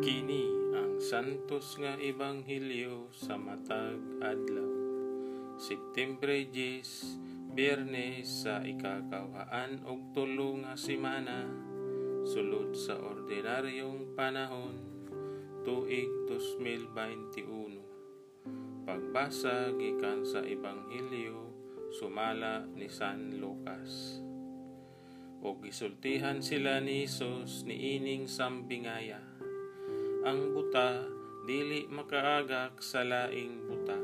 Kini ang santos nga ebanghelyo sa matag adlaw. September 10, Biyernes sa ikakawhaan og tulo nga semana sulod sa ordinaryong panahon tuig 2021. Pagbasa gikan sa ebanghelyo sumala ni San Lucas. O gisultihan sila ni Isos ni ining sambingaya ang buta dili makaagak sa laing buta.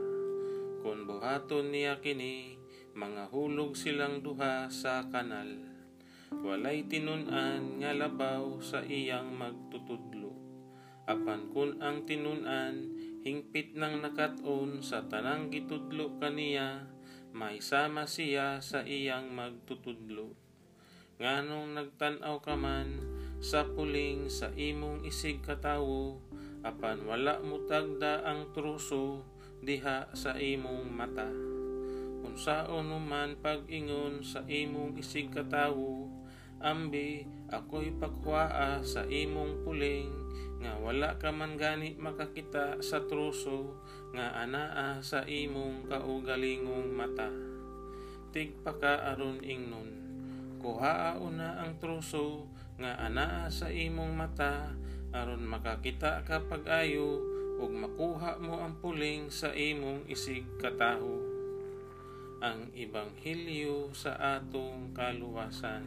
Kung buhaton niya kini, mga hulog silang duha sa kanal. Walay tinunan nga labaw sa iyang magtutudlo. Apan kun ang tinunan, hingpit nang nakaton sa tanang gitudlo kaniya, may sama siya sa iyang magtutudlo. Nganong nagtanaw ka man, sa puling sa imong isig katawo apan wala mo tagda ang truso diha sa imong mata. Unsaon man pag-ingon sa imong isig katawo ambi ako'y paghuaa sa imong puling nga wala ka man gani makakita sa truso nga anaa sa imong kaugalingong mata. Tigpa ka aron ingnon kuhaa una ang truso nga anaa sa imong mata aron makakita ka pag-ayo ug makuha mo ang puling sa imong isig kataho. Ang ebanghelyo sa atong kaluwasan